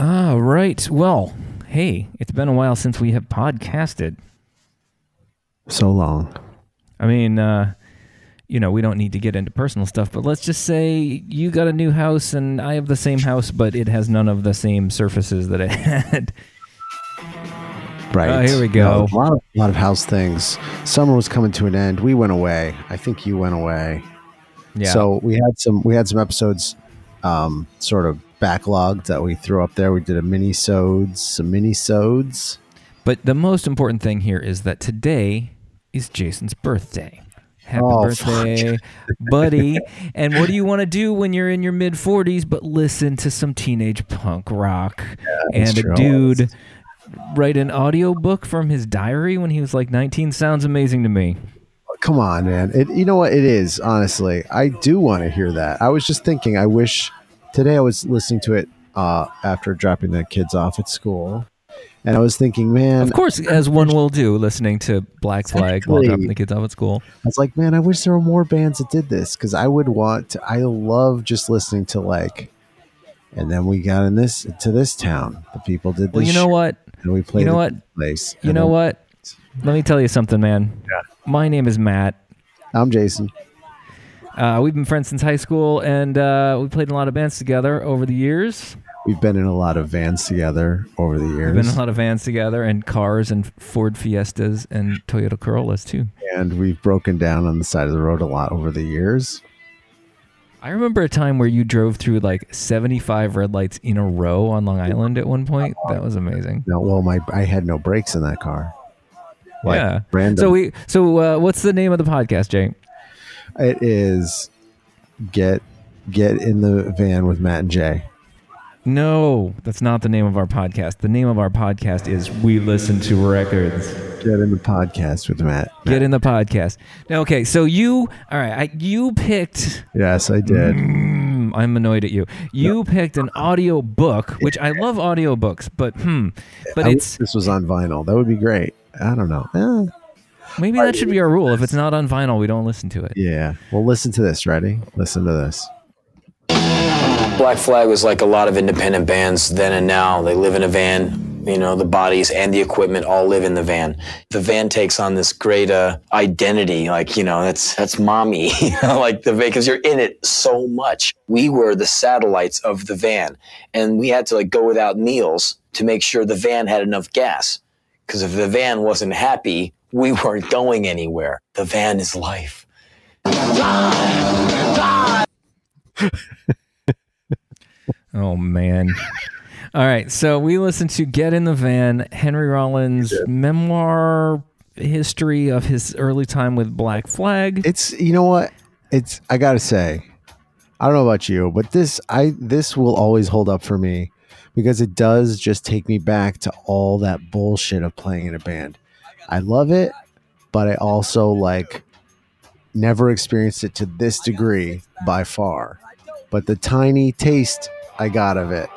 Ah, right. Well, hey, it's been a while since we have podcasted. So long. I mean, uh, you know, we don't need to get into personal stuff, but let's just say you got a new house and I have the same house, but it has none of the same surfaces that it had. Right. Oh, here we go. No, a lot of a lot of house things. Summer was coming to an end. We went away. I think you went away. Yeah. So we had some we had some episodes um sort of backlogged that we threw up there. We did a mini sodes, some mini sodes. but the most important thing here is that today is Jason's birthday. Happy Oh, birthday, buddy. And what do you want to do when you're in your mid 40s but listen to some teenage punk rock and that's a dude write an audiobook from his diary when he was like 19 sounds amazing to me. Come on, man. It you know what it is, honestly. I do want to hear that. I was just thinking I wish today I was listening to it uh after dropping the kids off at school. And I was thinking, man, Of course, as one will do, listening to Black Flag while dropping the kids off at school. I was like, man, I wish there were more bands that did this because I would want to. I love just listening to like, and then we got in this to this town. The people did this. Well, you know what? And we played You know what? place. You know then- what? Let me tell you something, man. Yeah. My name is Matt. I'm Jason. Uh, we've been friends since high school, and uh, we played in a lot of bands together over the years. We've been in a lot of vans together over the years. We've been in a lot of vans together, and cars, and Ford Fiestas, and Toyota Corollas too. and we've broken down on the side of the road a lot over the years. I remember a time where you drove through like 75 red lights in a row on Long Island at one point. That was amazing. No, well, my I had no brakes in that car. Like, yeah. random. So we. So uh, what's the name of the podcast, Jay? It is get get in the van with Matt and Jay. No, that's not the name of our podcast. The name of our podcast is We Listen to Records. Get in the podcast with Matt. Get in the podcast. Now, okay, so you, all right, I, you picked. Yes, I did. Mm, I'm annoyed at you. You picked an audio book, which I love audiobooks, but hmm, but I it's this was on vinyl. That would be great. I don't know. Eh, maybe that should be our rule. If it's not on vinyl, we don't listen to it. yeah. Well, listen to this. Ready? Listen to this. Black Flag was like a lot of independent bands then and now. They live in a van. You know, the bodies and the equipment all live in the van. The van takes on this great uh, identity, like you know, that's that's mommy, you know, like the van because you're in it so much. We were the satellites of the van, and we had to like go without meals to make sure the van had enough gas. Because if the van wasn't happy, we weren't going anywhere. The van is life. Oh man. All right, so we listened to Get in the Van, Henry Rollins' memoir history of his early time with Black Flag. It's you know what? It's I gotta say, I don't know about you, but this I this will always hold up for me because it does just take me back to all that bullshit of playing in a band. I love it, but I also like never experienced it to this degree by far. But the tiny taste I got of it,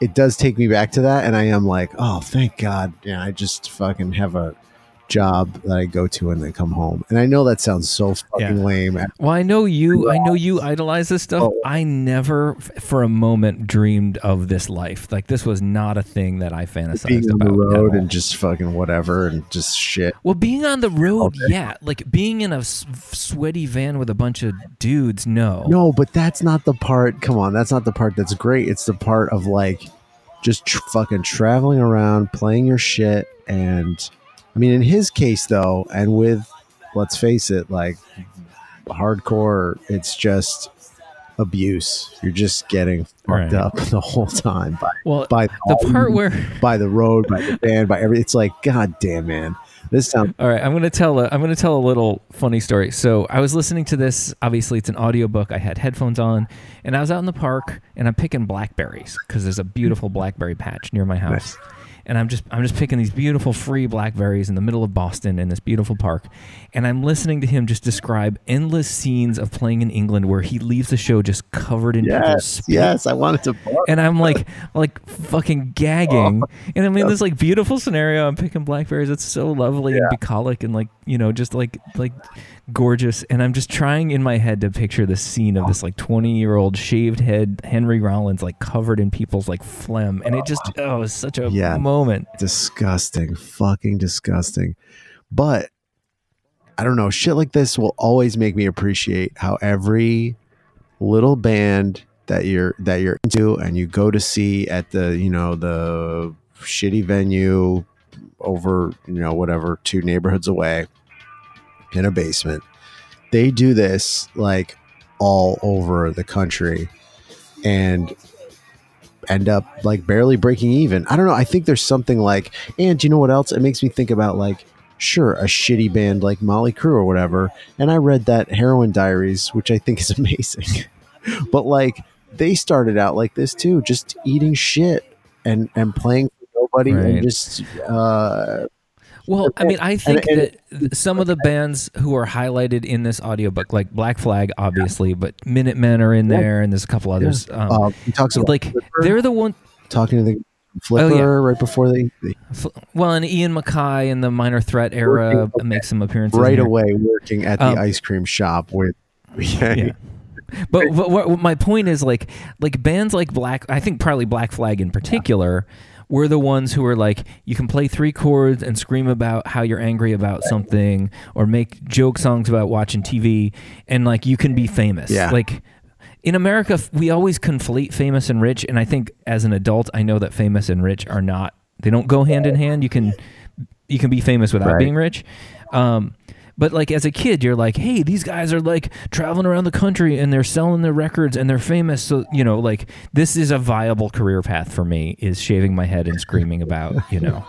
it does take me back to that, and I am like, oh, thank God, yeah, I just fucking have a job that I go to and then come home. And I know that sounds so fucking Yeah. lame. Well, I know you. I know you idolize this stuff. Oh. I never, for a moment, dreamed of this life. Like this was not a thing that I fantasized Being on about. the road and just fucking whatever and just shit. well, being on the road, Okay. yeah. Like being in a sweaty van with a bunch of dudes, no. No, but that's not the part. Come on, that's not the part that's great. It's the part of like just tr- fucking traveling around, playing your shit. And I mean, in his case, though, and with, let's face it, like hardcore, it's just abuse. You're just getting fucked Right. up the whole time by, Well, by the part where by the road, by the band, by every. It's like, god damn, man, this sounds All right, I'm gonna tell a I'm gonna tell a little funny story. So I was listening to this. Obviously, it's an audiobook. I had headphones on, and I was out in the park, and I'm picking blackberries because there's a beautiful blackberry patch near my house. And I'm just I'm just picking these beautiful free blackberries in the middle of Boston in this beautiful park, and I'm listening to him just describe endless scenes of playing in England where he leaves the show just covered in people's Yes, yes, I wanted to. bark. And I'm like, like fucking gagging. Oh, and I mean in this like beautiful scenario. I'm picking blackberries. It's so lovely and bucolic and like, you know, just like, like gorgeous. And I'm just trying in my head to picture the scene of this like 20 year old shaved head Henry Rollins like covered in people's like phlegm. And it just, oh, it's such a Yeah. moment. Disgusting, fucking disgusting. But I don't know, shit like this will always make me appreciate how every little band that you're that you're into and you go to see at the, you know, the shitty venue over, you know, whatever, two neighborhoods away in a basement. They do this like all over the country and end up like barely breaking even. I don't know. I think there's something like, and you know what else? It makes me think about like, sure, a shitty band like Mötley Crüe or whatever. And I read that Heroin Diaries, which I think is amazing. but like, they started out like this too, just eating shit and and playing for nobody Right. and just uh Well, I mean, I think and- that some of the bands who are highlighted in this audiobook, like Black Flag, obviously, but Minutemen are in Yeah. there, and there's a couple others. Um, uh, he talks about like Flipper, they're the one. talking to the flipper Oh, yeah. right before they, they Well, and Ian MacKaye in the Minor Threat era Working- makes some appearances right away working at the Um, ice cream shop with yeah, Yeah. But, but what, what my point is like like bands like Black I think probably Black Flag in particular were the ones who are like you can play three chords and scream about how you're angry about something or make joke songs about watching TV and like you can be famous. Yeah. Like in America we always conflate famous and rich and I think as an adult I know that famous and rich are not they don't go hand in hand. You can you can be famous without Right. being rich. Um, but like as a kid, you're like, hey, these guys are like traveling around the country and they're selling their records and they're famous. So you know, like this is a viable career path for me. Is shaving my head and screaming about you know,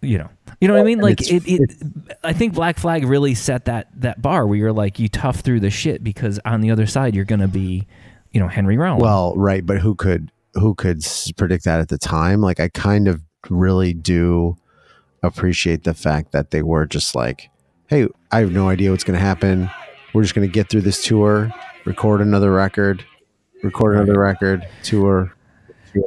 you know, you know what I mean? Like it, it. I think Black Flag really set that that bar where you're like you tough through the shit because on the other side you're gonna be, you know, Henry Rollins. Well, right, but who could who could predict that at the time? Like, I kind of really do appreciate the fact that they were just like, "Hey, I have no idea what's going to happen. We're just going to get through this tour, record another record, record another record, tour."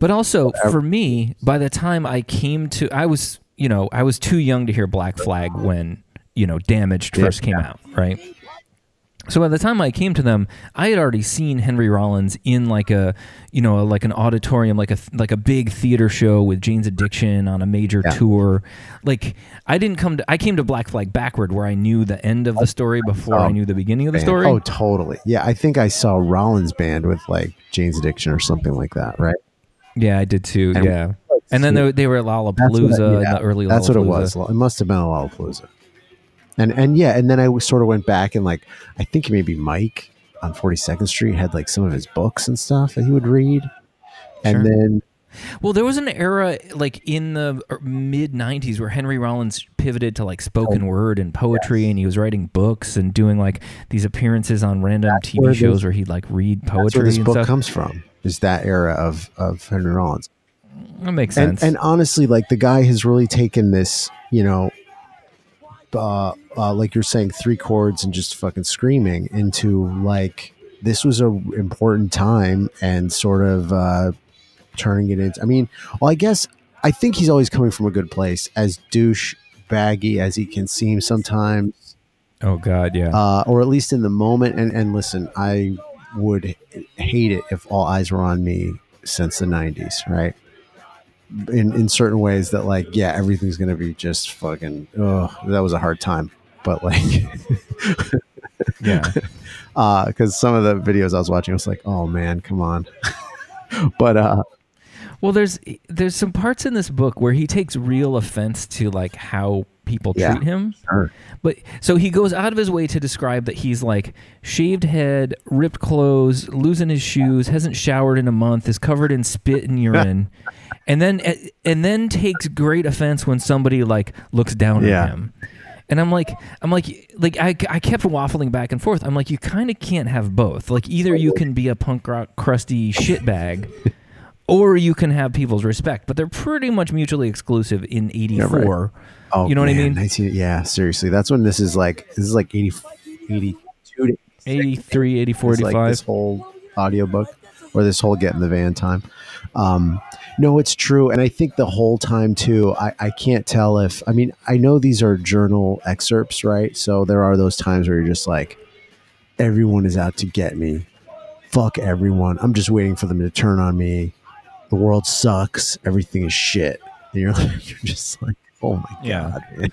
But also for me, by the time I came to, I was, you know, I was too young to hear Black Flag when, you know, Damaged first came out, right? So by the time I came to them, I had already seen Henry Rollins in like a, you know, like an auditorium, like a like a big theater show with Jane's Addiction on a major Yeah. tour. Like I didn't come to, I came to Black Flag backward, where I knew the end of the oh, story before I knew the beginning of the Band. story. Oh, totally. Yeah, I think I saw Rollins band with like Jane's Addiction or something like that, right? Yeah, I did too. And- yeah, and then they, they were at Lollapalooza I- in yeah, the early. That's what it was. It must have been a Lollapalooza. And and yeah, and then I sort of went back and like I think maybe Mike on 42nd Street had like some of his books and stuff that he would read. And Sure. then Well, there was an era like in the er, mid '90s where Henry Rollins pivoted to like spoken Oh, word and poetry, and he was writing books and doing like these appearances on random where TV shows where he'd like read poetry. that's where this and book stuff. comes from. Is that era of of Henry Rollins. that makes And sense. and honestly, like the guy has really taken this, you know, uh, uh, like you're saying, three chords and just fucking screaming into like this was a important time and sort of uh, turning it into. I mean, well, I guess I think he's always coming from a good place, as douche baggy as he can seem sometimes, oh God, yeah. uh, or at least in the moment. And and listen, I would hate it if all eyes were on me since the '90s, right? In in certain ways that like yeah everything's gonna be just fucking oh that was a hard time but like yeah. uh because some of the videos i was watching i was like oh man come on but uh Well, there's there's some parts in this book where he takes real offense to like how people Yeah. treat him. sure. But so he goes out of his way to describe that he's like shaved head, ripped clothes, losing his shoes, hasn't showered in a month, is covered in spit and urine, and then eh, and then takes great offense when somebody like looks down Yeah. on him. And I'm like, I'm like, like I, I kept waffling back and forth. I'm like, you kind of can't have both. Like either you can be a punk rock crusty shitbag, or you can have people's respect, but they're pretty much mutually exclusive in '84. Oh, You know what I man, mean? 19 yeah, seriously. That's when this is like this is like 80, 82 to 83, 84, It's like 85. this whole audiobook or this whole get in the van time. Um, no, it's true. And I think the whole time too, I, I can't tell if, I mean, I know these are journal excerpts, right? So there are those times where you're just like, everyone is out to get me. Fuck everyone. I'm just waiting for them to turn on me. The world sucks. Everything is shit. And you're like, you're just like, oh my Yeah. God. man.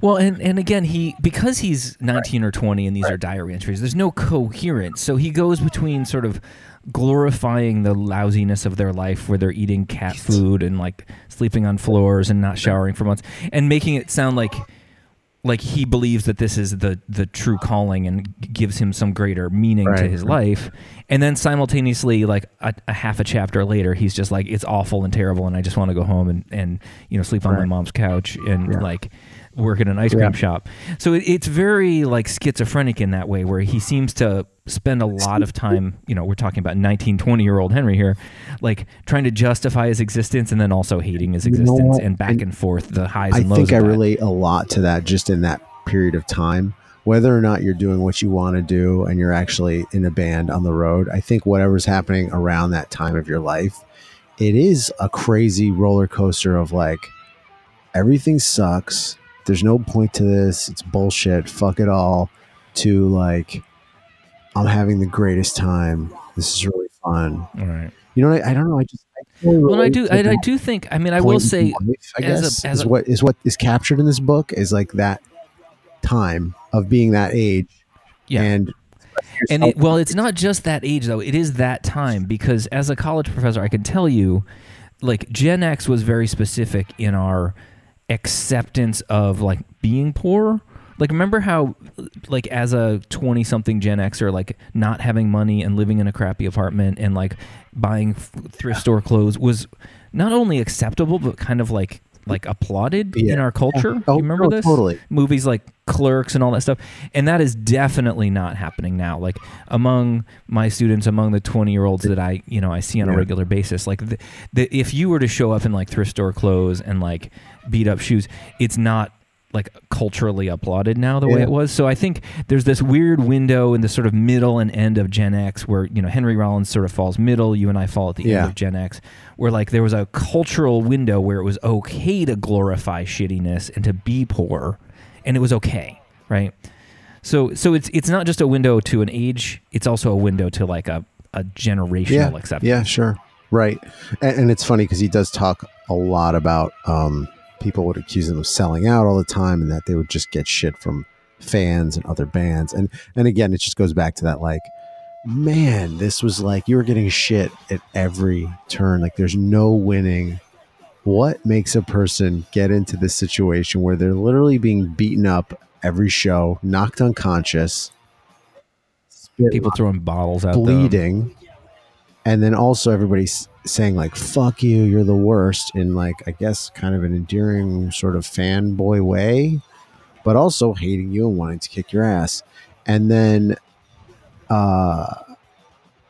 Well, and and again, he because he's 19 or 20 and these are diary entries. There's no coherence, so he goes between sort of glorifying the lousiness of their life, where they're eating cat food and like sleeping on floors and not showering for months, and making it sound like like he believes that this is the the true calling and gives him some greater meaning to Right. his life and then simultaneously like a, a half a chapter later he's just like it's awful and terrible and i just want to go home and and you know sleep on my mom's couch and Yeah. like work in an ice cream Yeah. shop so it, it's very like schizophrenic in that way where he seems to spend a lot of time you know we're talking about 19 20 year old henry here like trying to justify his existence and then also hating his know existence what? and back And and forth the highs I and lows I think I relate a lot to that just in that period of time. Whether or not you're doing what you want to do and you're actually in a band on the road, I think whatever's happening around that time of your life, it is a crazy roller coaster of like everything sucks. There's no point to this. It's bullshit. Fuck it all. To like, I'm having the greatest time. This is really fun. all right You know, I, I don't know. I just I well i do to I, I do think i mean i will say life, I as a- guess, as is a- what is what is captured in this book is like that time of being that age yeah and and it, well it's not just that age though it is that time because as a college professor i can tell you like gen x was very specific in our acceptance of like being poor? Like remember how like as a 20 something gen xer like not having money and living in a crappy apartment and like buying thrift store clothes was not only acceptable but kind of like like applauded in our culture? Do Oh, you remember no, this? totally. movies like clerks and all that stuff. And that is definitely not happening now. Like among my students among the 20 year olds that i you know i see on a regular basis like the, the, if you were to show up in like thrift store clothes and like beat up shoes it's not like culturally applauded now the way it was so i think there's this weird window in the sort of middle and end of gen x where you know henry rollins sort of falls middle you and i fall at the Yeah. end of gen x where like there was a cultural window where it was okay to glorify shittiness and to be poor and it was okay, right? So so it's it's not just a window to an age; it's also a window to like a a generational yeah acceptance. yeah sure right and, and it's funny because he does talk a lot about um people would accuse them of selling out all the time and that they would just get shit from fans and other bands. And and again it just goes back to that like man this was like you were getting shit at every turn. Like there's no winning. What makes a person get into this situation where they're literally being beaten up every show knocked unconscious People throwing bottles out, them. And then also everybody's saying like fuck you you're the worst in like i guess kind of an endearing sort of fanboy way but also hating you and wanting to kick your ass. And then uh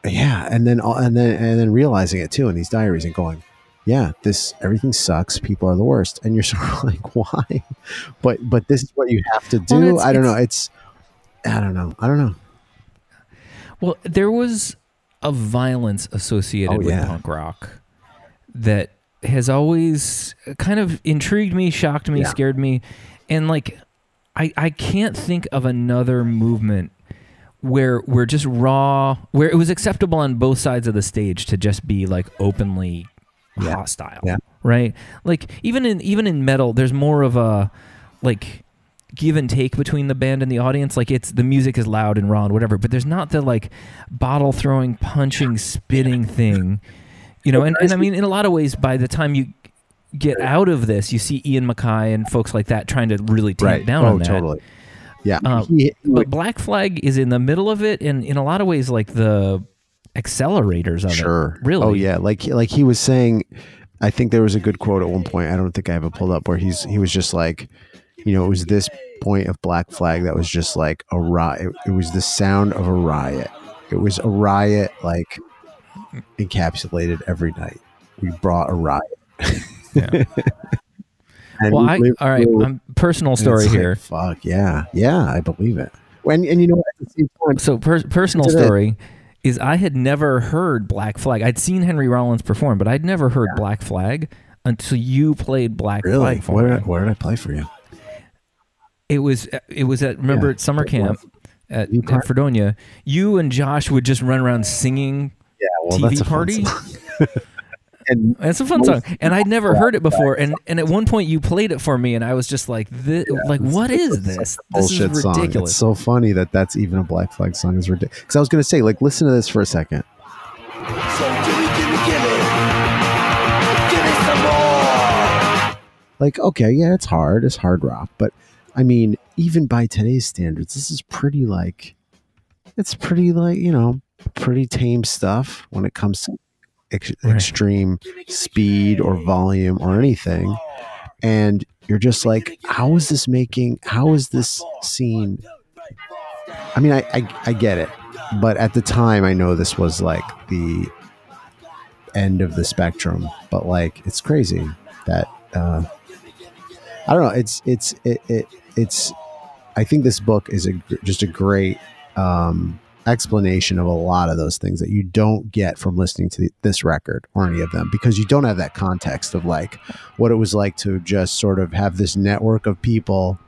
yeah and then and then and then realizing it too in these diaries and going yeah this everything sucks people are the worst. And you're sort of like why? But but this is what you have to do. it's- i don't know. it's i don't know. I don't know. Well, there was a violence associated Oh, with yeah. punk rock that has always kind of intrigued me, shocked me, Yeah. scared me, and like I I can't think of another movement where we're just raw, where it was acceptable on both sides of the stage to just be like openly Yeah. hostile, Yeah. right? Like even in even in metal, there's more of a like give and take between the band and the audience. Like it's the music is loud and raw and whatever, but there's not the like bottle throwing, punching, spitting thing. You know, and, and I mean in a lot of ways by the time you get out of this, you see Ian MacKaye and folks like that trying to really tamp down oh on that. totally yeah Um, He- But Black Flag is in the middle of it and in a lot of ways like the accelerators of sure it. Really. oh yeah like like he was saying i think there was a good quote at one point i don't think i have it pulled up where he's he was just like you know it was this point of black flag that was just like a riot it was the sound of a riot it was a riot like encapsulated every night. We brought a riot. Yeah. And well, we I all right. through- Um, personal story it's like, here. fuck yeah, yeah, I believe it. When and you know what, at the same time, So per- personal story is I had never heard Black Flag. I'd seen Henry Rollins perform, but I'd never heard Black Flag until you played Black really, Flag for where me. did, where did I play for you? It was uh, it was at remember Yeah. at summer camp at, at Fredonia. You and Josh would just run around singing. Yeah, well, TV that's a fun party? song. and It's a fun song, and I'd never heard it before. And and at one point you played it for me, and I was just like, this, like what is this? This bullshit is song. It's so funny that that's even a Black Flag song. Is ridiculous. Because I was going to say, like, listen to this for a second. Like, okay, yeah, it's hard. It's hard rock, but I mean, even by today's standards, this is pretty like, it's pretty like you know, pretty tame stuff when it comes to ex- Right. extreme speed or volume or anything. And you're just like, how is this making? How is this scene? I mean, I, I I get it, but at the time, I know this was like the end of the spectrum. But like, it's crazy that uh, I don't know. It's it's it, it it's. I think this book is a just a great um, explanation of a lot of those things that you don't get from listening to the, this record or any of them because you don't have that context of like what it was like to just sort of have this network of people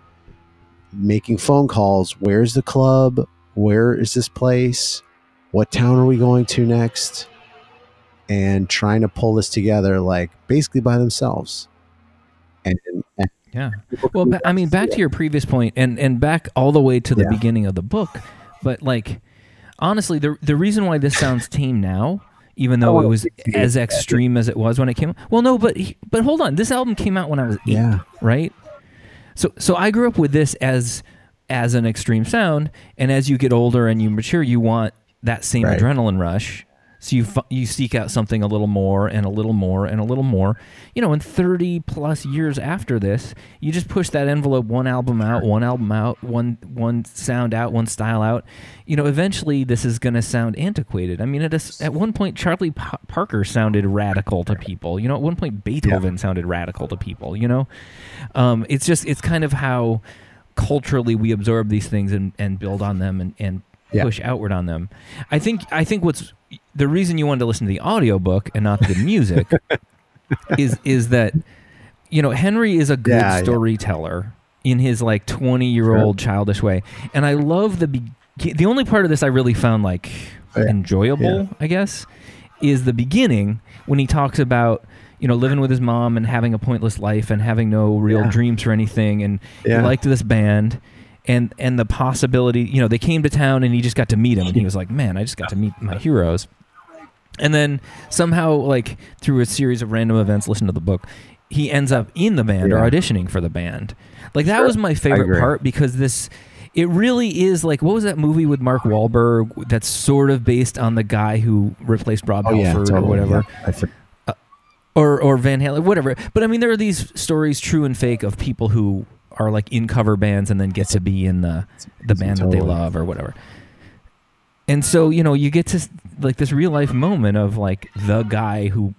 making phone calls. Where's the club? Where is this place? What town are we going to next? And trying to pull this together, like basically by themselves. And, and yeah. Well, ba- I mean, back to your previous point, and and back all the way to the Yeah. beginning of the book. But like, honestly, the the reason why this sounds tame now, even though Oh, it was as extreme as it was when it came. out. Well, no, but he- but hold on, this album came out when I was eight, Yeah. right? So so I grew up with this as as an extreme sound, and as you get older and you mature, you want that same Right. adrenaline rush. So you you seek out something a little more and a little more and a little more. You know, and 30 plus years after this, you just push that envelope one album out, one album out, one one sound out, one style out. You know, eventually this is going to sound antiquated. I mean, at a at one point Charlie Pa- Parker sounded radical to people. You know, at one point Beethoven sounded radical to people, you know? Um, it's just it's kind of how culturally we absorb these things and, and build on them and, and Yeah. push outward on them. I think I think what's the reason you wanted to listen to the audiobook and not the music is is that you know Henry is a good Yeah, yeah. storyteller in his like 20 year old childish way and I love the be- the only part of this I really found like oh, Yeah. enjoyable I guess is the beginning when he talks about you know living with his mom and having a pointless life and having no real Yeah. dreams for anything and Yeah. he liked this band and and the possibility you know they came to town and he just got to meet him and he was like man I just got to meet my heroes and then somehow like through a series of random events listen to the book he ends up in the band or auditioning for the band like that Sure. was my favorite part because this it really is like what was that movie with Mark Wahlberg that's sort of based on the guy who replaced Rob oh yeah, totally, or whatever yeah. For- uh, or or Van Halen, whatever. But I mean, there are these stories, true and fake, of people who are like in cover bands and then get to be in the the band that they love or whatever. And so you know, you get to like this real life moment of like the guy who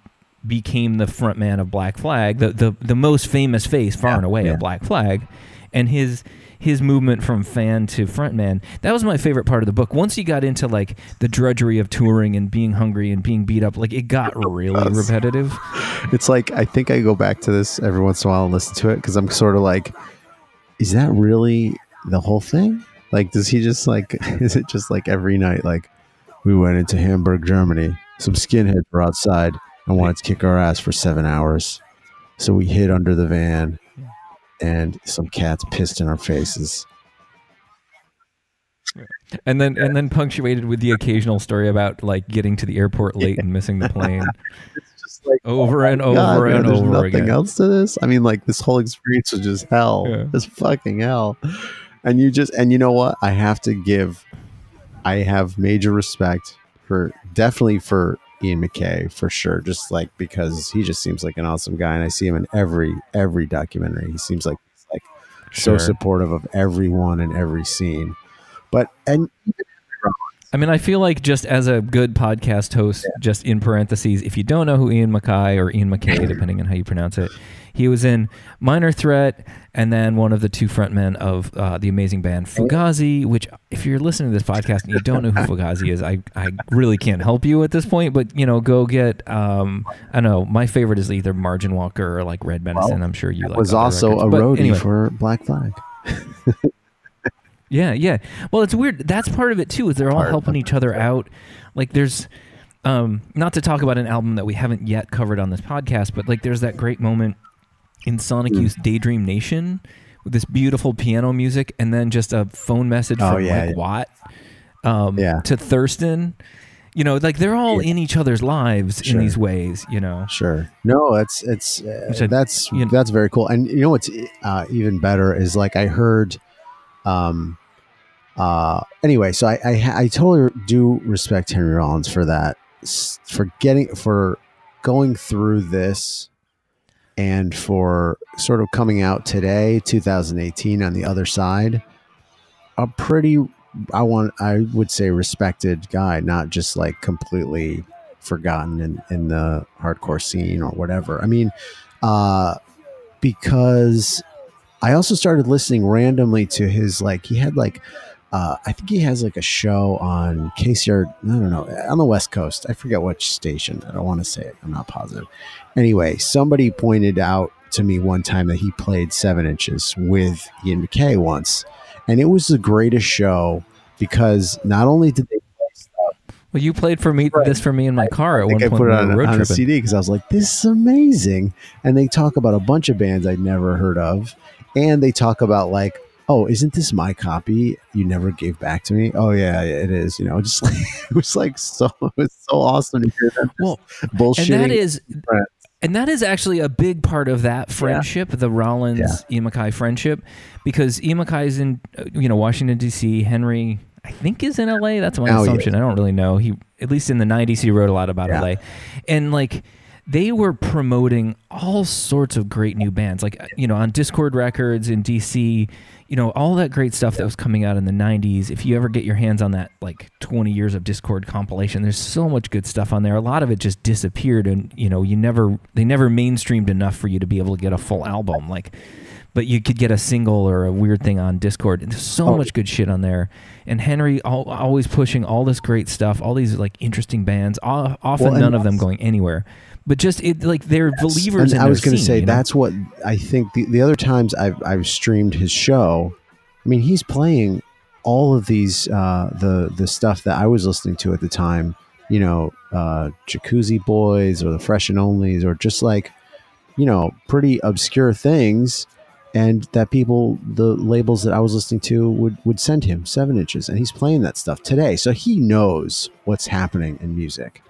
became the front man of Black Flag, the the the most famous face far Yeah, and away yeah. of Black Flag, and his his movement from fan to frontman. That was my favorite part of the book. Once you got into like the drudgery of touring and being hungry and being beat up, like it got really repetitive. It's like I think I go back to this every once in a while and listen to it because I'm sort of like, is that really the whole thing? Like, does he just like? Is it just like every night? Like, we went into Hamburg, Germany. Some skinheads were outside and wanted to kick our ass for seven hours, so we hid under the van, and some cats pissed in our faces. and then and then punctuated with the occasional story about like getting to the airport late and missing the plane Just like over oh and over God, man, and there's over nothing again. else to this. I mean, like this whole experience was just hell. Yeah. It's fucking hell. And you just and you know what? I have to give. I have major respect for definitely for Ian MacKaye for sure. Just like because he just seems like an awesome guy, and I see him in every every documentary. He seems like like so supportive of everyone in every scene. But and I mean, I feel like just as a good podcast host, just in parentheses, if you don't know who Ian Mackay or Ian McKay, depending on how you pronounce it, he was in Minor Threat and then one of the two frontmen of uh, the amazing band Fugazi, which, if you're listening to this podcast and you don't know who Fugazi is, I, I really can't help you at this point, but, you know, go get, um, I don't know, my favorite is either Margin Walker or like Red Medicine. I'm sure you like was also records. a roadie anyway. for Black Flag. Yeah, yeah. Well, it's weird. That's part of it too. Is they're all helping each other out. Like there's, um, not to talk about an album that we haven't yet covered on this podcast, but like there's that great moment in Sonic Hmm. Youth Daydream Nation with this beautiful piano music, and then just a phone message Oh, from yeah, Mike yeah. Watt, um, Yeah. to Thurston. You know, like they're all in each other's lives in these ways. You know, Sure. No, it's it's uh, I- that's you know- that's very cool. And you know what's uh, even better is like I heard, um, uh, anyway. So I I, I totally do respect Henry Rollins for that for getting for going through this and for sort of coming out today 2018 on the other side a pretty i want i would say respected guy not just like completely forgotten in, in the hardcore scene or whatever i mean uh because i also started listening randomly to his like he had like uh, I think he has like a show on KCR. I don't know on the West Coast. I forget which station. I don't want to say it. I'm not positive. Anyway, somebody pointed out to me one time that he played Seven Inches with Ian MacKaye once, and it was the greatest show because not only did they well, you played for me this for me in my car at I one I point put it on, road on a. CD because I was like, this is amazing. And they talk about a bunch of bands I'd never heard of. And they talk about like, oh, isn't this my copy you never gave back to me? Oh yeah, yeah, it is. You know, just like it was like so it was so awesome to hear them Well, bullshitting. and that is and that is actually a big part of that friendship the rollins Ian MacKaye friendship because Ian is in you know washington d.c henry i think is in la that's my Oh, yeah. assumption i don't really know he at least in the 90s he wrote a lot about Yeah. la and like they were promoting all sorts of great new bands like uh, you know on Dischord records in dc you know all that great stuff that was coming out in the 90s if you ever get your hands on that like 20 years of Dischord compilation there's so much good stuff on there. A lot of it just disappeared and you know you never they never mainstreamed enough for you to be able to get a full album like but you could get a single or a weird thing on Dischord. And there's so Oh. much good shit on there. And henry al- always pushing all this great stuff all these like interesting bands often Well, none of them going anywhere but just it like they're believers And I was going to say that's what I think. The, the other times I've I've streamed his show, I mean, he's playing all of these uh, the the stuff that I was listening to at the time. You know, uh, Jacuzzi Boys or the Fresh and Onlys or just like you know pretty obscure things. And that people, the labels that I was listening to would would send him seven inches, and he's playing that stuff today. So he knows what's happening in music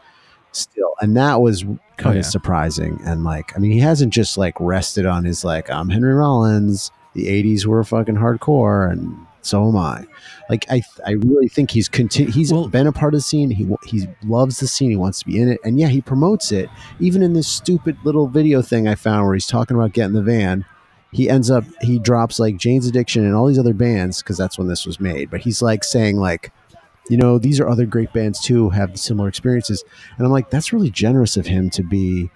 still, and that was Oh, kind Oh, of yeah. surprising. And like, I mean, he hasn't just like rested on his like, I'm Henry Rollins. The '80s were fucking hardcore, and so am I. Like, I I really think he's conti- He's Well- been a part of the scene. He he loves the scene. He wants to be in it, and yeah, he promotes it. Even in this stupid little video thing I found where he's talking about getting the van. He ends up he drops like Jane's Addiction and all these other bands because that's when this was made. But he's like saying like you know, these are other great bands too, have similar experiences. And I'm like, that's really generous of him to be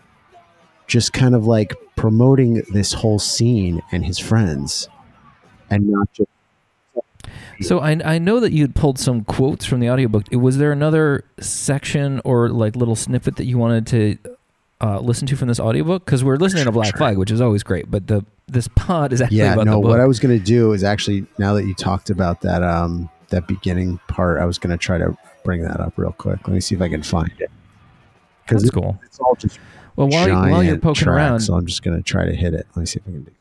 just kind of like promoting this whole scene and his friends and not just So I, I know that you had pulled some quotes from the audiobook. Was there another section or like little snippet that you wanted to uh, listen to from this audiobook? Because we're listening to Black. Flag, which is always great, but the this pod is actually yeah about no the book. what i was going to do is actually now that you talked about that um that beginning part i was going to try to bring that up real quick let me see if i can find it because That's cool. it's all just Well, while, giant while you're poking tracks, around, so i'm just going to try to hit it let me see if i can do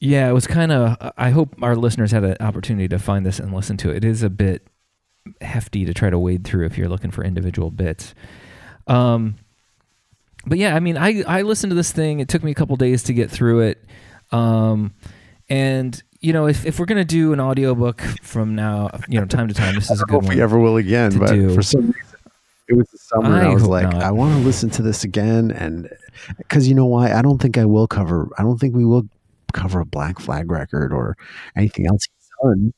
yeah, it was kind of. I hope our listeners had an opportunity to find this and listen to it. It is a bit hefty to try to wade through if you're looking for individual bits. Um, but yeah, I mean, I I listened to this thing. It took me a couple days to get through it. Um, and you know, if, if we're gonna do an audiobook from now, you know, time to time, this is a I don't know good if one. we ever will again, but do. for some reason, it was the summer. I I was like, not. I want to listen to this again, and because you know why? I don't think I will cover. I don't think we will cover a Black Flag record or anything else he's done.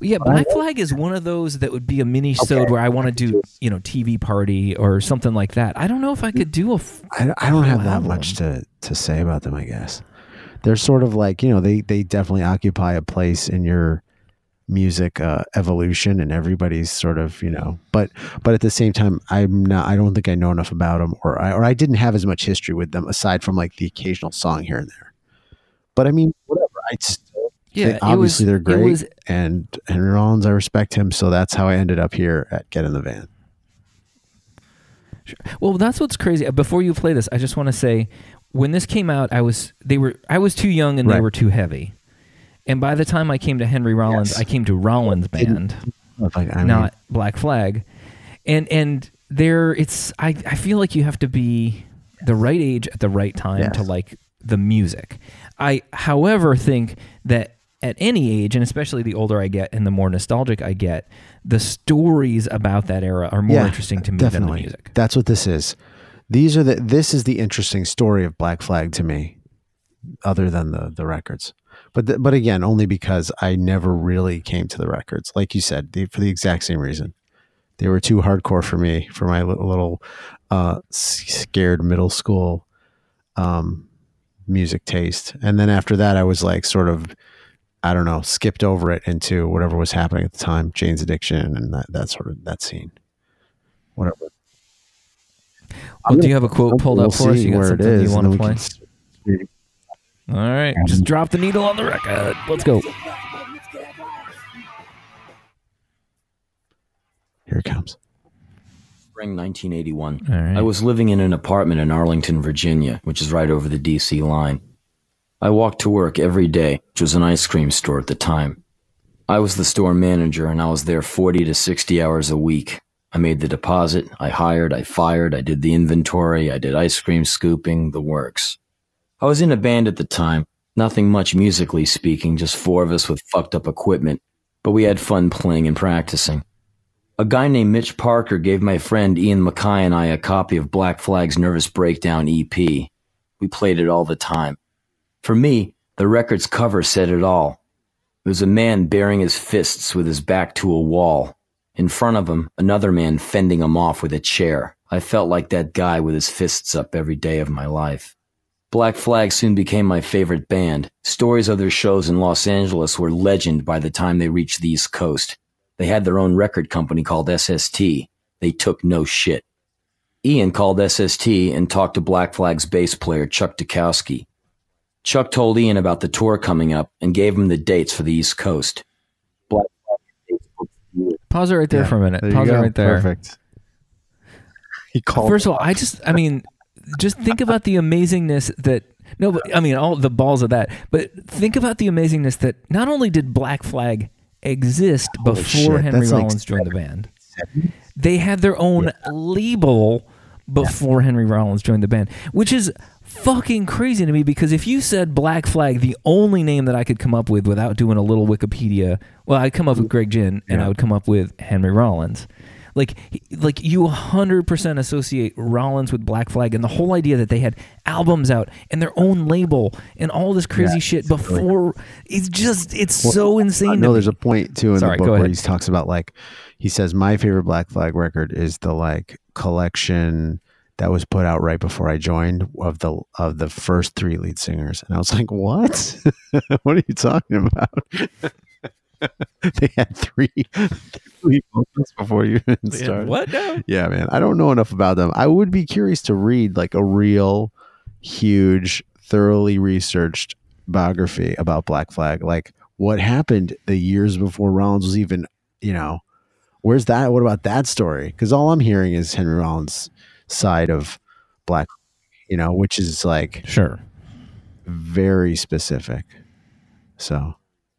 Yeah, Black Flag is one of those that would be a mini sode where I want to do, you know, TV party or something like that. I don't know if I could do a. f- I, I don't have that album. much to, to say about them, I guess. They're sort of like, you know, they, they definitely occupy a place in your music uh, evolution and everybody's sort of, you know, but but at the same time, I'm not, I don't think I know enough about them or I, or I didn't have as much history with them aside from like the occasional song here and there. But I mean, whatever. I still Yeah, it obviously was- they're great. was- and Henry Rollins, I respect him. So that's how I ended up here at Get in the Van. Well, that's what's crazy. Before you play this, I just want to say, when this came out, I was they were I was too young and they were too heavy. And by the time I came to Henry Rollins, Yes. I came to Rollins band. Like, I mean, not Black Flag. And and there it's I, I feel like you have to be the right age at the right time Yes. to like the music. I however think that at any age and especially the older I get and the more nostalgic I get, the stories about that era are more interesting to me than the music. That's what this is. These are the this is the interesting story of Black Flag to me, other than the the records. But th- but again, only because I never really came to the records, like you said, the, for the exact same reason. They were too hardcore for me, for my little, little uh, scared middle school um, music taste. And then after that, I was like, sort of, I don't know, skipped over it into whatever was happening at the time, Jane's Addiction, and that that sort of that scene, whatever. Well, do you have a quote pulled We'll up for us? You got where it something is, you and want then to we play? can s- All right, um, just drop the needle on the record. Let's go. Here it comes. Spring 1981. All right. I was living in an apartment in Arlington, Virginia, which is right over the DC line. I walked to work every day, which was an ice cream store at the time. I was the store manager and I was there 40 to 60 hours a week. I made the deposit, I hired, I fired, I did the inventory, I did ice cream scooping, the works. I was in a band at the time, nothing much musically speaking, just four of us with fucked up equipment, but we had fun playing and practicing. A guy named Mitch Parker gave my friend Ian MacKaye and I a copy of Black Flag's Nervous Breakdown EP. We played it all the time. For me, the record's cover said it all. It was a man baring his fists with his back to a wall. In front of him, another man fending him off with a chair. I felt like that guy with his fists up every day of my life. Black Flag soon became my favorite band. Stories of their shows in Los Angeles were legend by the time they reached the East Coast. They had their own record company called SST. They took no shit. Ian called SST and talked to Black Flag's bass player Chuck Dukowski. Chuck told Ian about the tour coming up and gave him the dates for the East Coast. Black Flag had dates booked for years. Pause it right there Yeah, for a minute. Pause it right there. Perfect. He called. First of all, I just, I mean, just think about the amazingness that, no, but I mean, all the balls of that, but think about the amazingness that not only did Black Flag exist Holy before shit, Henry that's like Rollins joined the band, they had their own label before Henry Rollins joined the band, which is fucking crazy to me because if you said Black Flag, the only name that I could come up with without doing a little Wikipedia, well, I'd come up with Greg Ginn and I would come up with Henry Rollins. Like, like you 100% associate Rollins with Black Flag and the whole idea that they had albums out and their own label and all this crazy shit before. It's just, it's so insane. No, there's a point too in Sorry, the book where he talks about like he says my favorite Black Flag record is the like collection that was put out right before I joined of the of the first three lead singers, and I was like, what? what are you talking about? they had three three vocals before you even started. What? Yeah, man. I don't know enough about them. I would be curious to read like a real huge, thoroughly researched biography about Black Flag. Like what happened the years before Rollins was even, you know, where's that? What about that story? Because all I'm hearing is Henry Rollins' side of Black, you know, which is like Sure. very specific. So,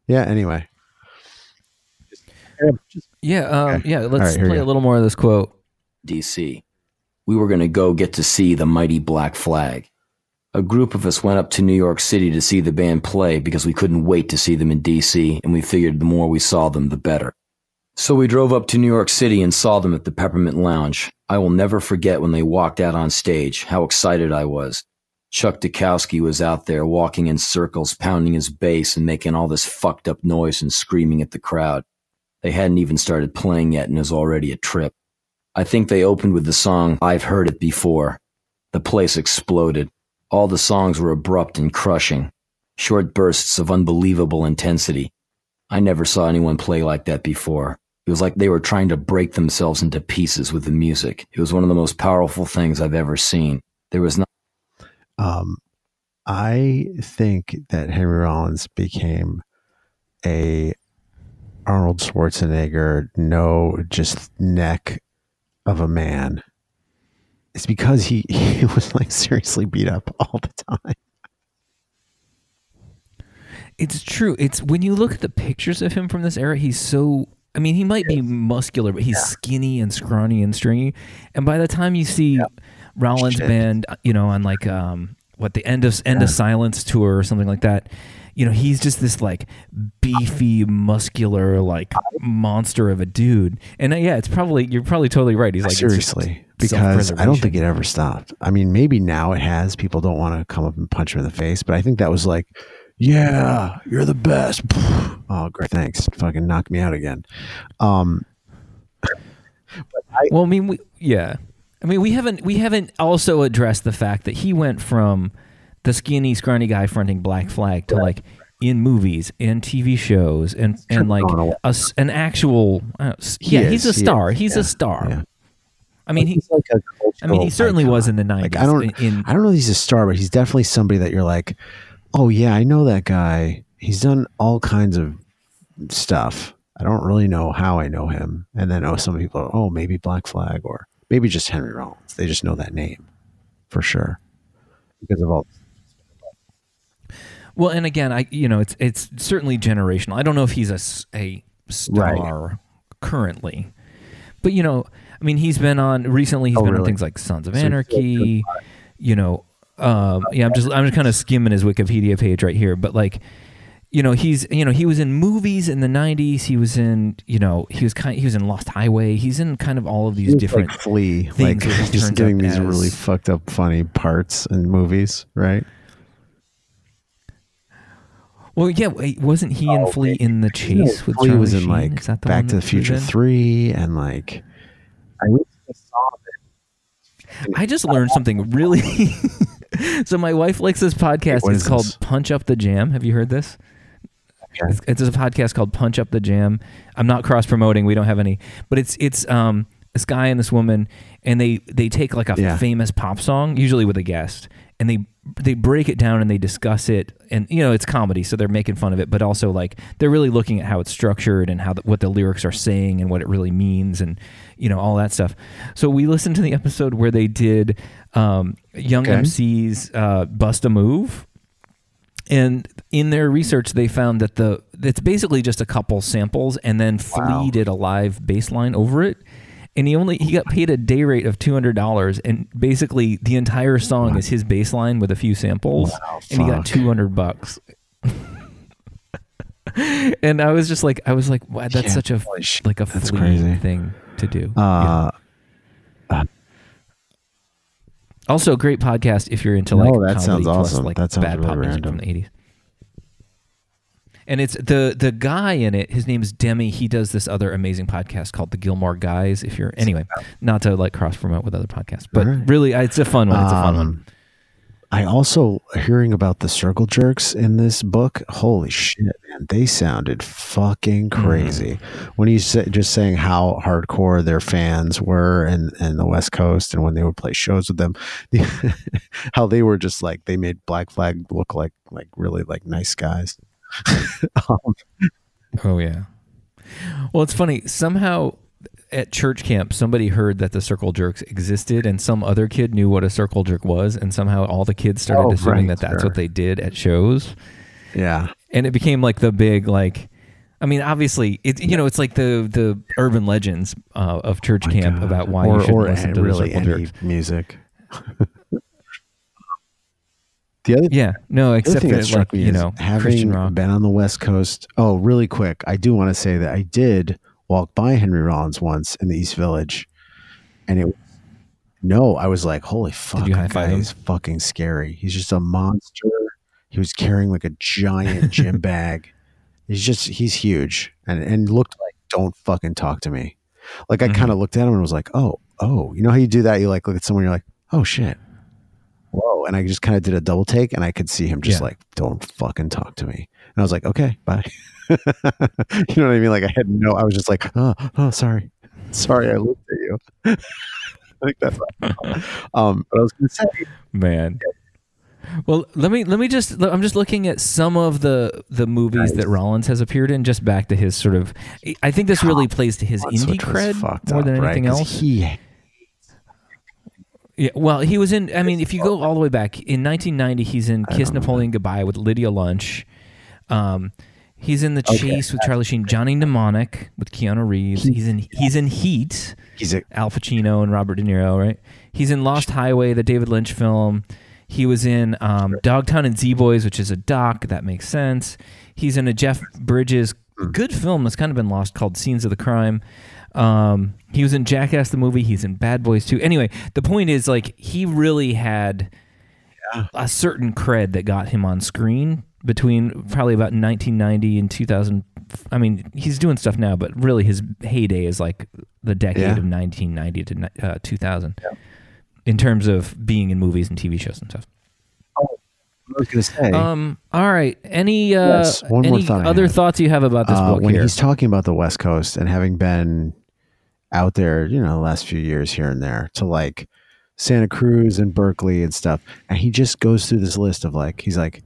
yeah, anyway. Yeah, um, Okay. yeah. Let's right, play a little more of this quote. DC. We were going to go get to see the mighty Black Flag. A group of us went up to New York City to see the band play because we couldn't wait to see them in DC, and we figured the more we saw them, the better. So we drove up to New York City and saw them at the Peppermint Lounge. I will never forget when they walked out on stage, how excited I was. Chuck Dukowski was out there walking in circles, pounding his bass and making all this fucked up noise and screaming at the crowd. They hadn't even started playing yet and it was already a trip. I think they opened with the song I've Heard It Before. The place exploded. All the songs were abrupt and crushing, short bursts of unbelievable intensity. I never saw anyone play like that before. It was like they were trying to break themselves into pieces with the music. It was one of the most powerful things I've ever seen. There was not Um, I think that Henry Rollins became a Arnold Schwarzenegger, no, just neck of a man. It's because he, he was like seriously beat up all the time. It's true. It's when you look at the pictures of him from this era, he's so. I mean, he might be muscular, but he's skinny and scrawny and stringy. And by the time you see Rollins Shit. band, you know, on like um, what the end of end of silence tour or something like that, you know, he's just this like beefy, muscular, like monster of a dude. And uh, yeah, it's probably you're probably totally right. He's like seriously, because I don't think it ever stopped. I mean, maybe now it has. People don't want to come up and punch him in the face, but I think that was like, yeah, you're the best. Oh, great, thanks. Fucking knock me out again. Um, Well, I mean, we, yeah. I mean, we haven't we haven't also addressed the fact that he went from the skinny, scrawny guy fronting Black Flag to like in movies and TV shows and and like gone away. a s an actual. Uh, s- He yeah, is, he's a star. is, He's yeah, a star. yeah. I mean, he. he's like a I mean, he cultural certainly was in the nineties. Like, I don't, in, I don't know if he's a star, but he's definitely somebody that you're like, oh yeah, I know that guy. He's done all kinds of stuff. I don't really know how I know him. And then oh, some people are, oh, maybe Black Flag or maybe just Henry Rollins. They just know that name for sure because of all. Well, and again, I you know it's it's certainly generational. I don't know if he's a a star currently, but you know, I mean, he's been on recently. He's Oh, been on things like Sons of So Anarchy. You know, um, yeah. I'm just I'm just kind of skimming his Wikipedia page right here, but like. You know he's you know he was in movies in the '90s. He was in you know he was kind he was in Lost Highway. He's in kind of all of these different like Flea, things like just doing these as- really fucked up, funny parts in movies, right? Well, yeah, wasn't he in Oh, Flea okay. in the Chase with Flea Charlie was in Sheen? like Is that the Back to the that he was Future? Three, and like I I just learned something really. so my wife likes this podcast. it's called this? Punch Up the Jam. Have you heard this? Okay. It's, it's a podcast called Punch Up the Jam. I'm not cross promoting. We don't have any, but it's it's um this guy and this woman, and they they take like a Yeah. famous pop song, usually with a guest, and they they break it down and they discuss it, and you know it's comedy, so they're making fun of it, but also like they're really looking at how it's structured and how the, what the lyrics are saying and what it really means, and you know all that stuff. So we listened to the episode where they did um, Young Okay. MC's uh, "Bust a Move." And in their research, they found that the it's basically just a couple samples, and then Flea Wow. did a live bass line over it. And he only he got paid a day rate of two hundred dollars, and basically the entire song is his bass line with a few samples, Wow, and he got two hundred bucks. and I was just like, I was like, wow, that's Yeah, such a like a that's crazy. thing to do. Uh, Also, great podcast if you're into like that comedy sounds plus, awesome. like That sounds bad really pop music from the eighties. And it's the the guy in it. His name is Demi. He does this other amazing podcast called The Gilmore Guys. If you're anyway, not to like cross promote with other podcasts, but Alright. really, it's a fun one. It's a fun one. Um, I also hearing about the circle jerks in this book. Holy shit, man! They sounded fucking Mm. crazy when he's just saying how hardcore their fans were in, in the West Coast, and when they would play shows with them, how they were just like they made Black Flag look like like really like nice guys. um, Oh yeah. Well, it's funny. Somehow at church camp, somebody heard that the circle jerks existed, and some other kid knew what a circle jerk was, and somehow all the kids started Oh, assuming right, that that's sure. what they did at shows. yeah, and it became like the big like i mean obviously it you know it's like the the urban legends uh, of church My camp God. about why or, you should or listen to really circle jerks music. the other yeah no except thing for that struck like me you is know having been on the West Coast. Oh, really quick, I do want to say that I did walk by Henry Rollins once in the East Village, and it. No, I was like, "Holy fuck!" that guy him? is fucking scary. He's just a monster. He was carrying like a giant gym bag. He's just he's huge and and looked like don't fucking talk to me. Like I Mhm. kind of looked at him and was like, oh, oh, you know how you do that? You like look at someone, you're like, oh shit, whoa, and I just kind of did a double take, and I could see him just Yeah. like, don't fucking talk to me, and I was like, okay, bye. you know what I mean? Like I had no, I was just like, oh, oh, sorry, sorry, I looked at you. I think that's. Um, but I was gonna say, Man. Well, let me let me just I'm just looking at some of the the movies that Rollins has appeared in just back to his sort of I think this really plays to his indie cred more up, than right? else. He Yeah, well, he was in. I mean, if you go all the way back in 1990, he's in Kiss Napoleon Goodbye with Lydia Lunch. Um, he's in The Chase with Charlie Sheen. Johnny Mnemonic with Keanu Reeves. He's in. He's in Heat. he's a Al Pacino and Robert De Niro. Right. He's in Lost Highway, the David Lynch film. He was in um, Dogtown and Z Boys, which is a doc. That makes sense. He's in a Jeff Bridges good film that's kind of been lost called Scenes of the Crime. Um, he was in Jackass the movie. He's in Bad Boys II. Anyway, the point is like he really had a certain cred that got him on screen between probably about 1990 and 2000. I mean, he's doing stuff now, but really his heyday is like the decade Yeah. of 1990 to uh, 2000 in terms of being in movies and TV shows and stuff. I was gonna say. Um. All right. Any uh, Yes, one more thought other thoughts you have about this uh, book when here? he's talking about the West Coast and having been out there, you know, the last few years here and there to like Santa Cruz and Berkeley and stuff, and he just goes through this list of like, he's like,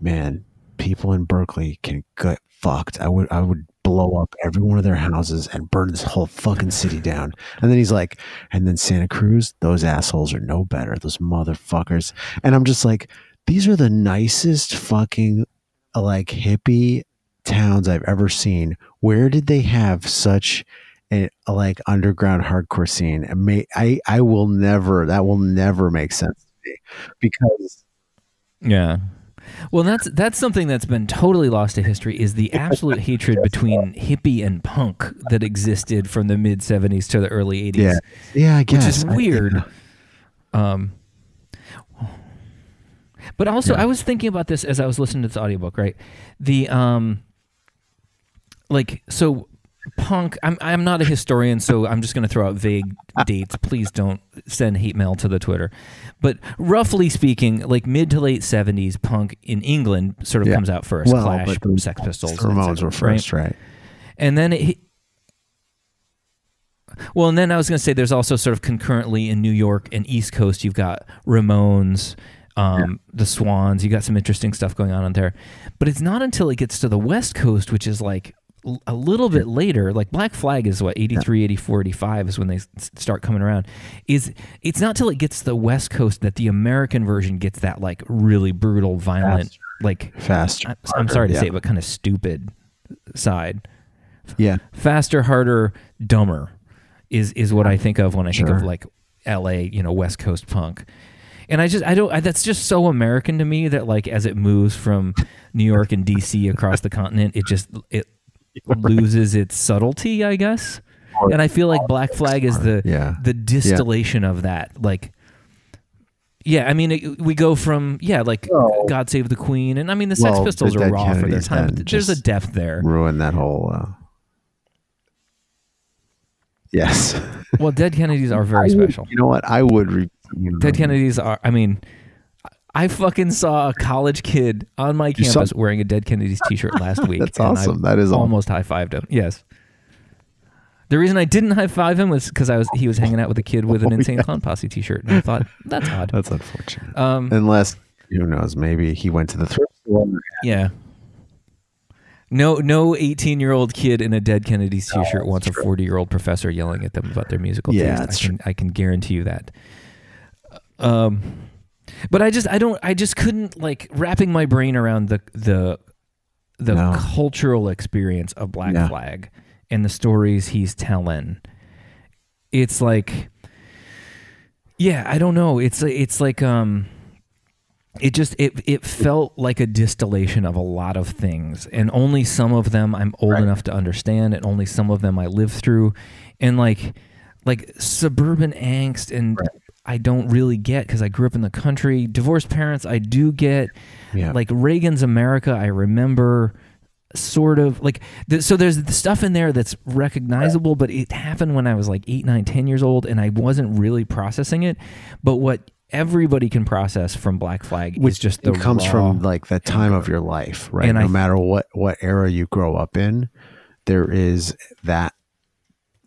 man, people in Berkeley can get fucked. I would, I would blow up every one of their houses and burn this whole fucking city down. And then he's like, and then Santa Cruz, those assholes are no better, those motherfuckers. And I'm just like, these are the nicest fucking like hippie towns I've ever seen. Where did they have such a, a, like underground hardcore scene? May, I I will never that will never make sense to me because Yeah. Well, that's that's something that's been totally lost to history is the absolute hatred between hippie and punk that existed from the mid 70s to the early 80s. yeah yeah I guess Which is I- weird. Um But also Yeah. I was thinking about this as I was listening to this audiobook, right? The um like so punk I'm I'm not a historian so I'm just going to throw out vague dates. Please don't send hate mail to the Twitter. But roughly speaking, like mid to late 70s punk in England sort of Yeah. comes out first. Well, Clash, but the- Sex Pistols, the Ramones were first, right? and then it, well, and then I was going to say there's also sort of concurrently in New York and East Coast, you've got Ramones, um, the Swans. You got some interesting stuff going on on there, but it's not until it gets to the West Coast, which is like a little bit later. Like Black Flag is what 83, 84, 85 is when they start coming around. Is it's not till it gets to the West Coast that the American version gets that like really brutal, violent, like Faster. I- I'm sorry to yeah. say it, but kind of stupid side Yeah. faster, harder, dumber is is what I think of when I think of like L.A. You know, West Coast punk. And I just I don't I, that's just so American to me that like as it moves from New York and D.C. across the continent, it just it loses its subtlety, I guess. And I feel like Black Flag is the Yeah. the distillation of that. Like, yeah, I mean, it, we go from yeah, like Well- God Save the Queen, and I mean the Sex Well, Pistols the are Dead raw for their time. but There's a just depth there. Ruin that whole. Uh, yes. Well, Dead Kennedys are very I would- special. You know what? I would. Re- Dead Kennedys are. I mean, I fucking saw a college kid on my You saw- campus wearing a Dead Kennedys T-shirt last week. That's awesome. That is awesome. almost high fived him. Yes. The reason I didn't high five him was because I was he was hanging out with a kid with an Oh, Insane yeah. Clown Posse T-shirt, and I thought that's odd. That's unfortunate. Um, Unless who knows? Maybe he went to the thrift store. yeah. No, no, eighteen-year-old kid in a Dead Kennedys T-shirt that's wants a forty-year-old professor yelling at them about their musical Yeah, taste. I can, I can guarantee you that. Um, but I just, I don't, I just couldn't like wrapping my brain around the the the No. cultural experience of Black Yeah. Flag and the stories he's telling. It's like, yeah, I don't know. It's it's like um it just it it felt like a distillation of a lot of things and only some of them I'm old Right. enough to understand and only some of them I lived through and like like suburban angst and Right. I don't really get cuz I grew up in the country divorced parents I do get Yeah. like Reagan's America I remember sort of like th- so there's the stuff in there that's recognizable but it happened when i was like 8 9 10 years old and i wasn't really processing it but what everybody can process from black flag is just the it comes from like the time of your life, right? And no I- matter what what era you grow up in, there is that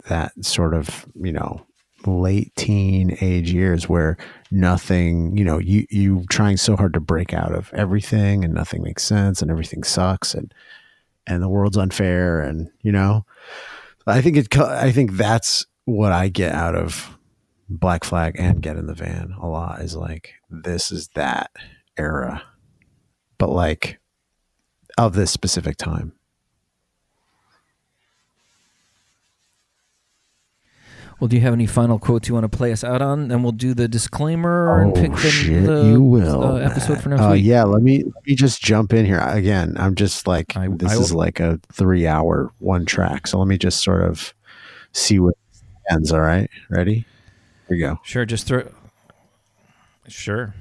that sort of you know late teen age years where nothing you know you you trying so hard to break out of everything and nothing makes sense and everything sucks and and the world's unfair and you know i think it i think that's what i get out of black flag and get in the van a lot is like this is that era. But like of this specific time well do you have any final quotes you want to play us out on? Then we'll do the disclaimer and pick the, Oh, shit, the you will. uh, episode for next uh, week. yeah let me let me just jump in here. Again i'm just like I- this I is will- like a three hour one track so let me just sort of see where it ends all right? Ready? Here we go. Sure just throw sure.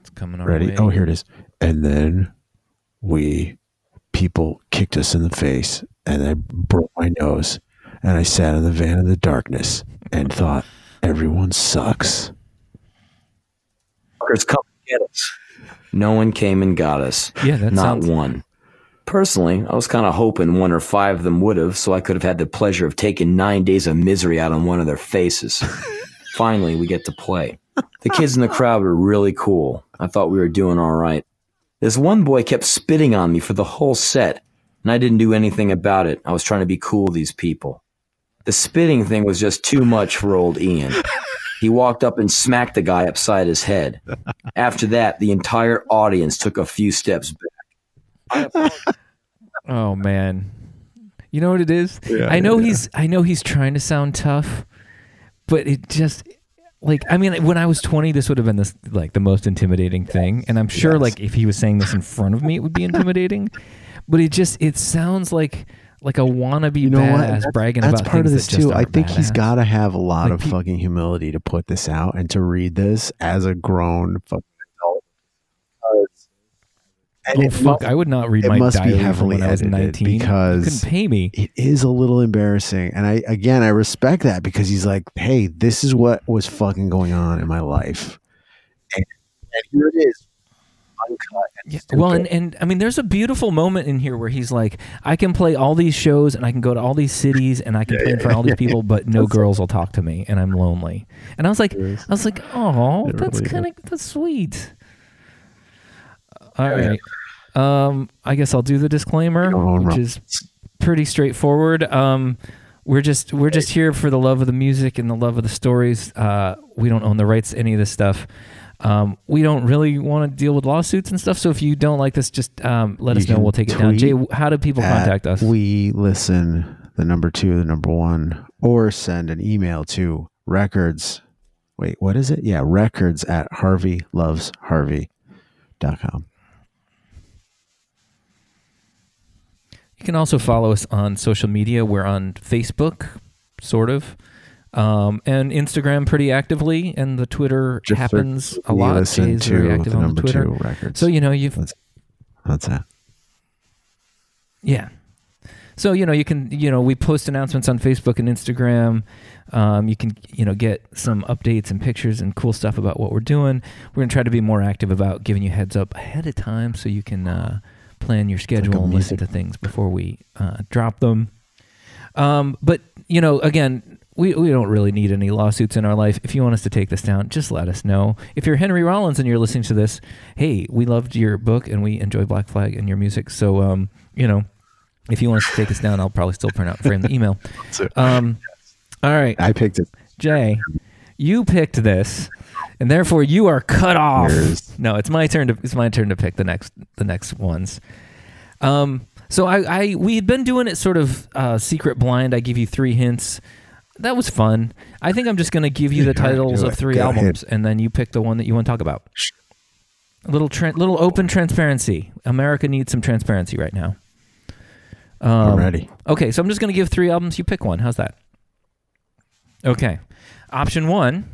It's coming ready? way. oh here it is. And then we people kicked us in the face and i broke my nose and i sat in the van in the darkness and thought everyone sucks Fuckers come and get us. No one came and got us. Yeah, that Not sounds- one. Personally, I was kind of hoping one or five of them would have, so I could have had the pleasure of taking nine days of misery out on one of their faces. Finally, we get to play. The kids in the crowd were really cool. I thought we were doing all right. This one boy kept spitting on me for the whole set, and I didn't do anything about it. I was trying to be cool with these people. The spitting thing was just too much for old Ian. He walked up and smacked the guy upside his head. After that, the entire audience took a few steps back. Oh man, you know what it is? I know he's I know he's trying to sound tough, but it just like I mean when I was 20 this would have been this like the most intimidating thing and I'm sure like if he was saying this in front of me it would be intimidating. but it just it sounds like like a wannabe you know what? badass That's, bragging that's about part of this too. I think he's badass. got to have a lot Like of pe- fucking humility to put this out and to read this as a grown fucking. And Oh it fuck! mu- I would not read it my must be diary from heavily when I was edited 19 You because- couldn't pay me. it is a little embarrassing. And I again I respect that because he's like, hey, this is what was fucking going on in my life. And, and here it is. Uncut and Yeah, well, and, and I mean, there's a beautiful moment in here where he's like, I can play all these shows and I can go to all these cities and I can play in front of all these people, but no girls will talk to me and I'm lonely. And I was like, I was like, oh, that's kind of that's sweet. All right, um, I guess I'll do the disclaimer, which is pretty straightforward. Um, we're just we're just here for the love of the music and the love of the stories. Uh, we don't own the rights to any of this stuff. Um, we don't really want to deal with lawsuits and stuff. So if you don't like this, just um, let You us know. can We'll take it down. tweet Jay, how do people at contact us? We listen the number two, the number one, or send an email to records. Wait, what is it? Yeah, records at harveylovesharvey.com. can also follow us on social media. We're on Facebook, sort of, um, and Instagram pretty actively, and the Twitter Just happens a lot. Listen to very active the on the Twitter. two records. So you know you've that's, that's that. Yeah. So you know you can you know we post announcements on Facebook and Instagram. Um, you can you know get some updates and pictures and cool stuff about what we're doing. We're gonna try to be more active about giving you heads up ahead of time so you can uh, plan your schedule and listen to things before we uh, drop them. Um, but you know again. We, we don't really need any lawsuits in our life. If you want us to take this down, just let us know. If you're Henry Rollins and you're listening to this, hey, we loved your book and we enjoy Black Flag and your music. So, um, you know, if you want us to take us down, I'll probably still print out frame the email. Um, all right, I picked it. Jay, you picked this, and therefore you are cut off. Yours. No, it's my turn to it's my turn to pick the next the next ones. Um, so I, I we had been doing it sort of uh, secret blind. I give you three hints. That was fun. I think I'm just going to give you the titles of three Go albums, and then you pick the one that you want to talk about. A little tra- little open transparency. America needs some transparency right now. I'm Um, ready. Okay, so I'm just going to give three albums. You pick one. How's that? Okay. Option one,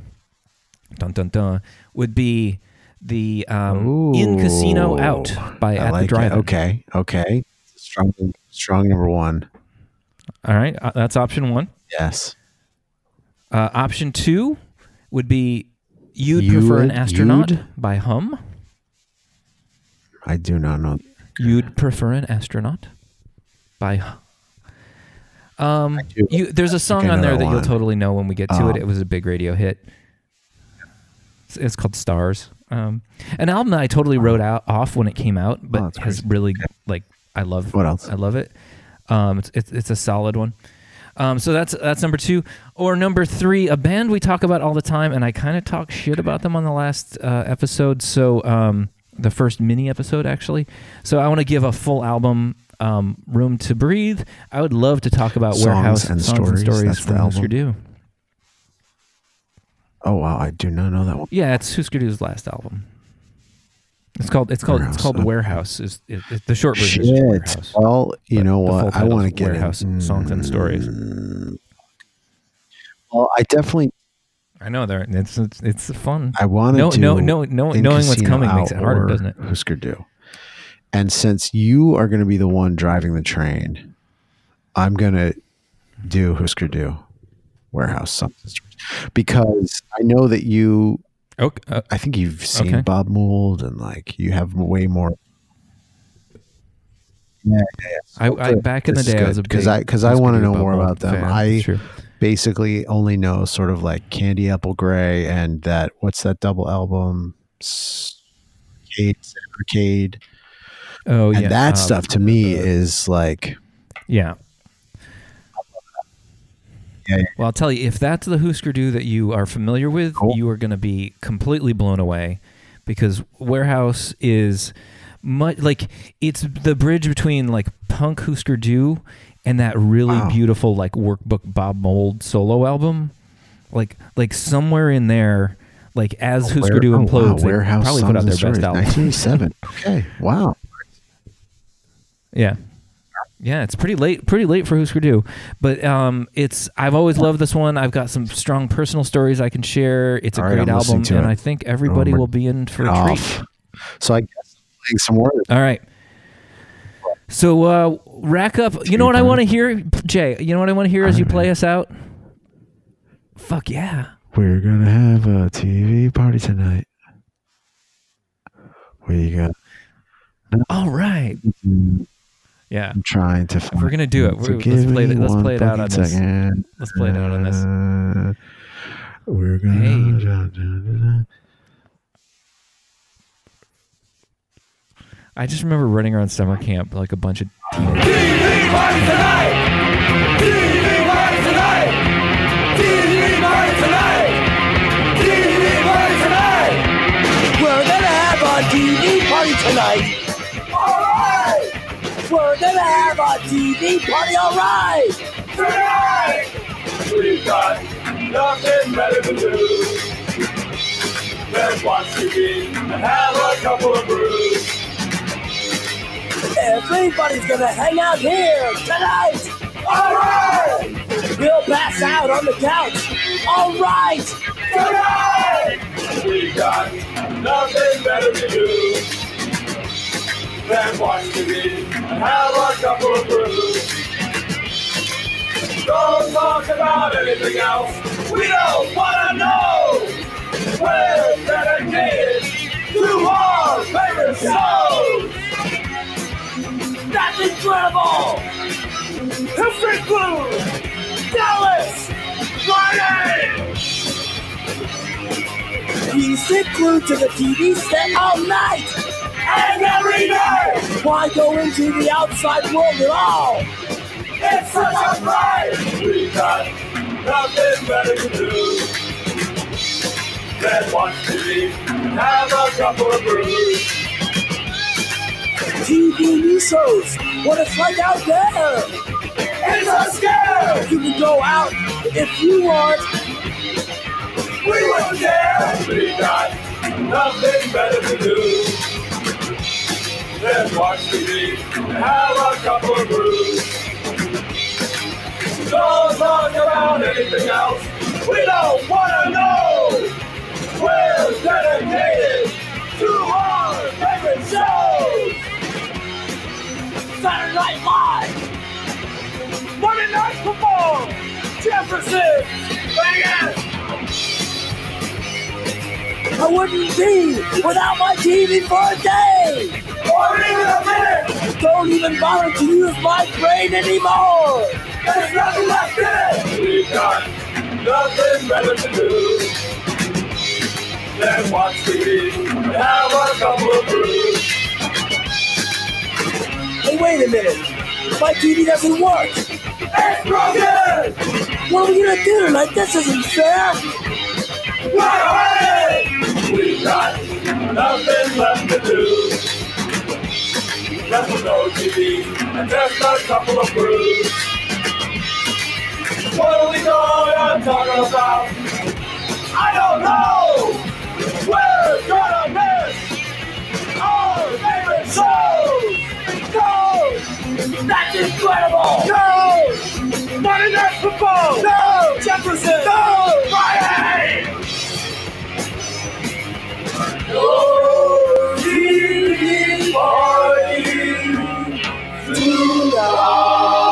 dun dun dun, would be the um, In Casino Out by I At like the. Drive-In. Okay, okay. Strong, strong number one. All right, uh, that's option one. Yes. Uh, option two would be You'd You Prefer an Astronaut you'd? by Hum. I do not know. You'd Prefer an Astronaut by Hum. Um, you, there's a song on there that that you'll totally know when we get to Oh. it. It was a big radio hit. It's, it's called Stars. Um, an album that I totally wrote out off when it came out, but Oh, has crazy. really like I love. What else? I love it. Um, it's, it's it's a solid one. Um, so that's that's number two. Or number three, a band we talk about all the time, and I kind of talk shit about them on the last uh, episode. So um, the first mini episode, actually. So I want to give a full album, um, "Room to Breathe." I would love to talk about Songs Warehouse and songs Stories, and stories that's the from Hüsker album. Dü. Oh wow, I do not know that one. Yeah, it's Hüsker Dü's last album. It's called it's called it's called uh, Warehouse. Is it, it- the short version is Shit. Warehouse. Well, you But know what? I want to is get Warehouse in. Songs and Stories. Mm. Well, I definitely I know there. It's it's, it's fun. I want to No- do no- no- no- knowing what's coming makes Out it harder, doesn't it? Hüsker Dü. And since you are going to be the one driving the train, I'm going to do Hüsker Dü, Warehouse Songs and Stories, because I know that you. Okay. Uh, I think you've seen Okay. Bob Mould, and like you have way more. Yeah, yeah, yeah. I, So I good. back in the day I was a good, 'cause big I because I want to know more Mould about them. fan. I true. basically only know sort of like Candy Apple Grey and that what's that double album? Arcade, Arcade, oh and yeah, that um, stuff to me is like Yeah. Yeah, yeah. Well, I'll tell you, if that's the Hüsker Dü that you are familiar with, Cool. you are going to be completely blown away because Warehouse is much like it's the bridge between like punk Hüsker Dü and that really Wow. beautiful like workbook Bob Mould solo album. Like like somewhere in there, like as oh, Hüsker Where- Dü oh, wow, implodes, they Warehouse probably put out their best album. 1987. okay, wow. Yeah. Yeah, it's pretty late, pretty late for Hüsker Dü, but um, it's. I've always loved this one. I've got some strong personal stories I can share. It's a right, great I'm album, and it. I think everybody will be in for a treat. So I guess I'm playing some more. All right. So uh, rack up. You know what I want to hear, Jay? You know what I want to hear as you play us out? Fuck yeah! We're gonna have a TV party tonight. We got. All right. Yeah. I'm trying to. Find We're gonna do it. So We're- let's give play it- let's play it out on fucking this. second. Let's play it out on this. Uh, we're gonna. Hey. I just remember running around summer camp like a bunch of teenagers. TV party tonight! TV party tonight! TV party tonight! TV party tonight! We're gonna have a TV party tonight! We're gonna have a TV party, alright! Tonight! We've got nothing better to do than watch TV and have a couple of brews. Everybody's gonna hang out here tonight. All right. We'll pass out on the couch. All right. Tonight. We got nothing better to do than watch TV and have a couple of brews. Don't talk about anything else. We don't wanna know. We're dedicated to our favorite shows. That's incredible! Perfect Blue! Dallas! Friday! You sit glued to the TV set all night! And every day! Why go into the outside world at all? It's such a fright! We got nothing better to do than watch TV and have a couple of brews. TV news shows, what it's like out there. It's a scare! You can go out if you want. We wouldn't care! We got nothing better to do then watch TV, and have a cup of brew. Don't talk about anything else. We don't want to know. We're dedicated to our favorite shows. Saturday Night Live. Monday Night Football. Jefferson. Vegas. I wouldn't be without my TV for a day. Don't even bother to use my brain anymore. There's nothing left in it. We've got nothing better to do. Then watch TV and have a couple of brews. Hey, wait a minute. My TV doesn't work. It's broken! What are we gonna do tonight? This isn't fair! Right We've got nothing left to do. That's what knows you be, and that's a couple of brews. What are we gonna talk about? I don't know! We're gonna miss our favorite show. No! That's incredible! No! Monday Night Football! No! Jefferson! No! Friday! Oh, Hallelujah.